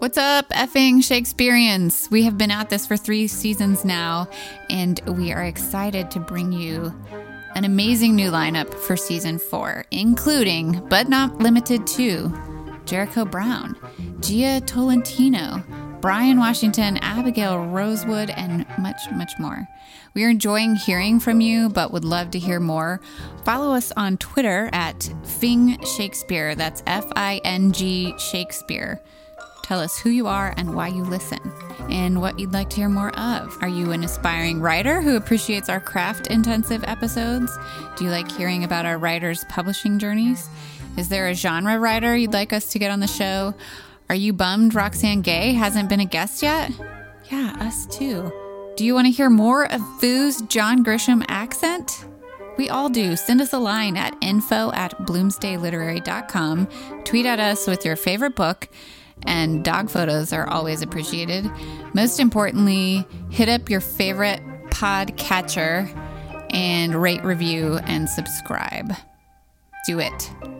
What's up, effing Shakespeareans? We have been at this for three seasons now, and we are excited to bring you an amazing new lineup for season four, including, but not limited to, Jericho Brown, Jia Tolentino, Bryan Washington, Abigail Rosewood, and much, much more. We are enjoying hearing from you, but would love to hear more. Follow us on Twitter at Fing Shakespeare. That's F I N G Shakespeare. Tell us who you are and why you listen, and what you'd like to hear more of. Are you an aspiring writer who appreciates our craft intensive episodes? Do you like hearing about our writers' publishing journeys? Is there a genre writer you'd like us to get on the show? Are you bummed Roxane Gay hasn't been a guest yet? Yeah, us too. Do you want to hear more of Foo's John Grisham accent? We all do. Send us a line at info at bloomsdayliterary.com. Tweet at us with your favorite book, and dog photos are always appreciated. Most importantly, hit up your favorite pod catcher and rate, review, and subscribe. Do it.